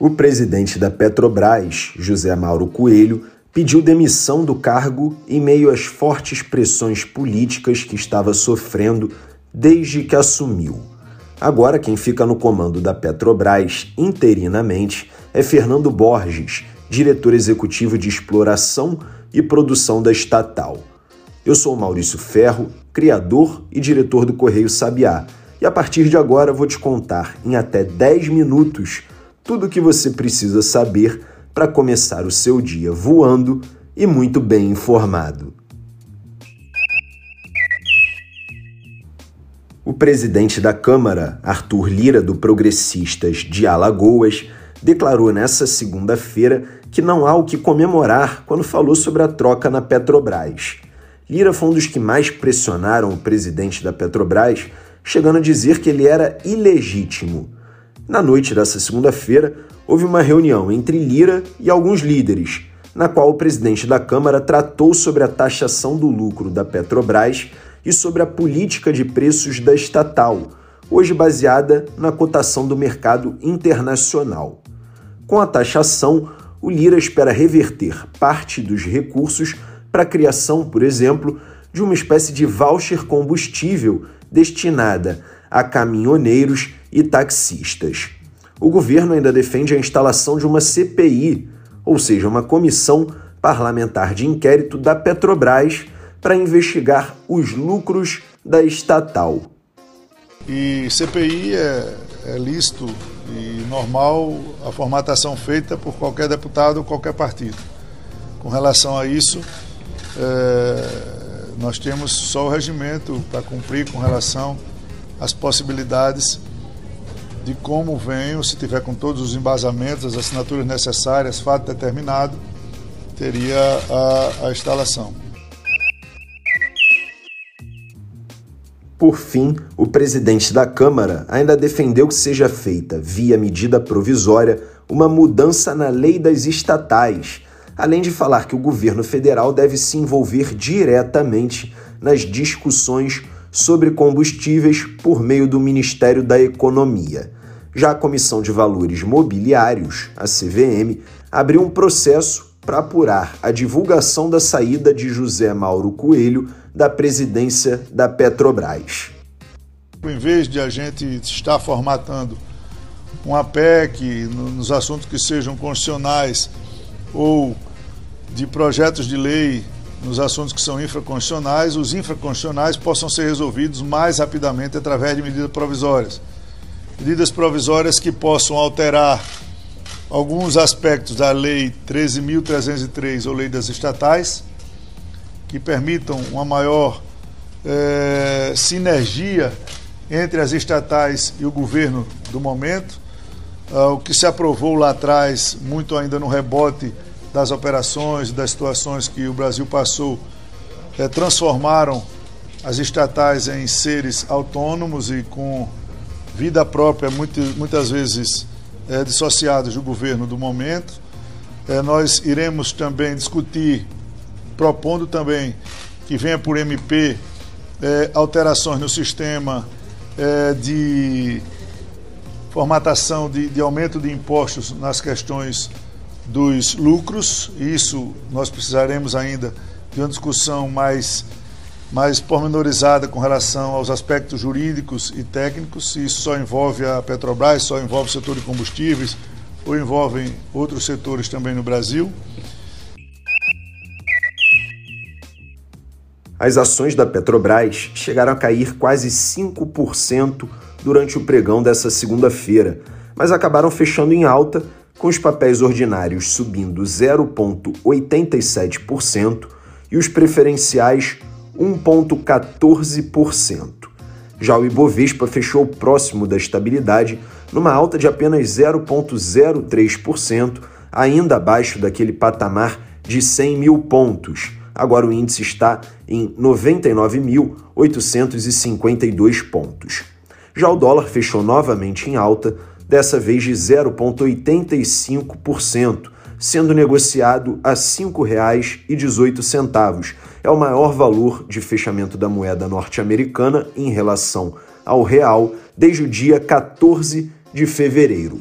O presidente da Petrobras, José Mauro Coelho, pediu demissão do cargo em meio às fortes pressões políticas que estava sofrendo desde que assumiu. Agora, quem fica no comando da Petrobras interinamente é Fernando Borges, diretor executivo de exploração e produção da estatal. Eu sou Maurício Ferro, criador e diretor do Correio Sabiá, e a partir de agora vou te contar em até 10 minutos tudo o que você precisa saber para começar o seu dia voando e muito bem informado. O presidente da Câmara, Arthur Lira, do Progressistas de Alagoas, declarou nesta segunda-feira que não há o que comemorar quando falou sobre a troca na Petrobras. Lira foi um dos que mais pressionaram o presidente da Petrobras, chegando a dizer que ele era ilegítimo. Na noite dessa segunda-feira, houve uma reunião entre Lira e alguns líderes, na qual o presidente da Câmara tratou sobre a taxação do lucro da Petrobras e sobre a política de preços da estatal, hoje baseada na cotação do mercado internacional. Com a taxação, o Lira espera reverter parte dos recursos para a criação, por exemplo, de uma espécie de voucher combustível destinada a caminhoneiros e taxistas. O governo ainda defende a instalação de uma CPI, ou seja, uma comissão parlamentar de inquérito da Petrobras para investigar os lucros da estatal. E CPI é, é lícito e normal a formatação feita por qualquer deputado ou qualquer partido. Com relação a isso, é, nós temos só o regimento para cumprir com relação às possibilidades de como venho, se tiver com todos os embasamentos, as assinaturas necessárias, fato determinado, teria a, a instalação. Por fim, o presidente da Câmara ainda defendeu que seja feita, via medida provisória, uma mudança na lei das estatais, além de falar que o governo federal deve se envolver diretamente nas discussões sobre combustíveis por meio do Ministério da Economia. Já a Comissão de Valores Mobiliários, a CVM, abriu um processo para apurar a divulgação da saída de José Mauro Coelho da presidência da Petrobras. Em vez de a gente estar formatando uma PEC nos assuntos que sejam constitucionais ou de projetos de lei nos assuntos que são infraconstitucionais, os infraconstitucionais possam ser resolvidos mais rapidamente através de medidas provisórias medidas provisórias que possam alterar alguns aspectos da Lei 13.303 ou Lei das Estatais, que permitam uma maior é, sinergia entre as estatais e o governo do momento. Ah, o que se aprovou lá atrás, muito ainda no rebote das operações, das situações que o Brasil passou, é, transformaram as estatais em seres autônomos e com vida própria, muitas vezes é, dissociadas do governo do momento. É, nós iremos também discutir, propondo também que venha por MP é, alterações no sistema é, de formatação de, de aumento de impostos nas questões dos lucros. Isso nós precisaremos ainda de uma discussão mais mais pormenorizada com relação aos aspectos jurídicos e técnicos, se isso só envolve a Petrobras, só envolve o setor de combustíveis ou envolvem outros setores também no Brasil. As ações da Petrobras chegaram a cair quase 5% durante o pregão dessa segunda-feira, mas acabaram fechando em alta, com os papéis ordinários subindo 0,87% e os preferenciais 1,14%. Já o Ibovespa fechou próximo da estabilidade, numa alta de apenas 0,03%, ainda abaixo daquele patamar de 100 mil pontos. Agora o índice está em 99.852 pontos. Já o dólar fechou novamente em alta, dessa vez de 0,85%, sendo negociado a R$ 5,18. É o maior valor de fechamento da moeda norte-americana em relação ao real desde o dia 14 de fevereiro.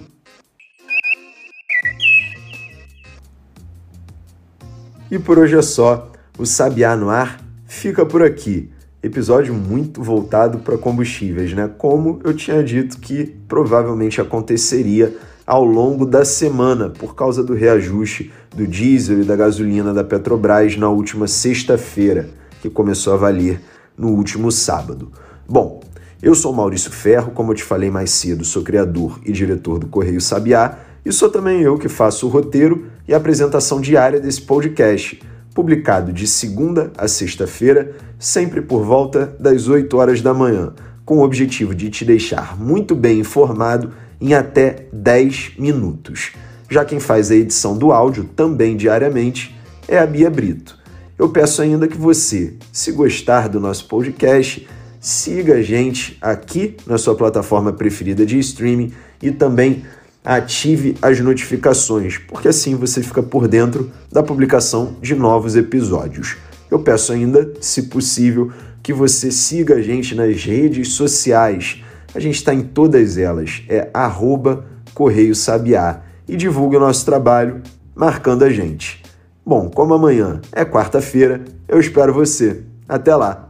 E por hoje é só. O Sabiá no Ar fica por aqui. Episódio muito voltado para combustíveis, né? Como eu tinha dito que provavelmente aconteceria ao longo da semana por causa do reajuste do diesel e da gasolina da Petrobras na última sexta-feira, que começou a valer no último sábado. Bom, eu sou Maurício Ferro, como eu te falei mais cedo, sou criador e diretor do Correio Sabiá e sou também eu que faço o roteiro e a apresentação diária desse podcast, publicado de segunda a sexta-feira, sempre por volta das 8 horas da manhã, com o objetivo de te deixar muito bem informado em até 10 minutos. Já quem faz a edição do áudio também diariamente é a Bia Brito. Eu peço ainda que você, se gostar do nosso podcast, siga a gente aqui na sua plataforma preferida de streaming e também ative as notificações, porque assim você fica por dentro da publicação de novos episódios. Eu peço ainda, se possível, que você siga a gente nas redes sociais. A gente está em todas elas, é arroba Correio Sabiá e divulgue o nosso trabalho marcando a gente. Bom, como amanhã é quarta-feira, eu espero você. Até lá!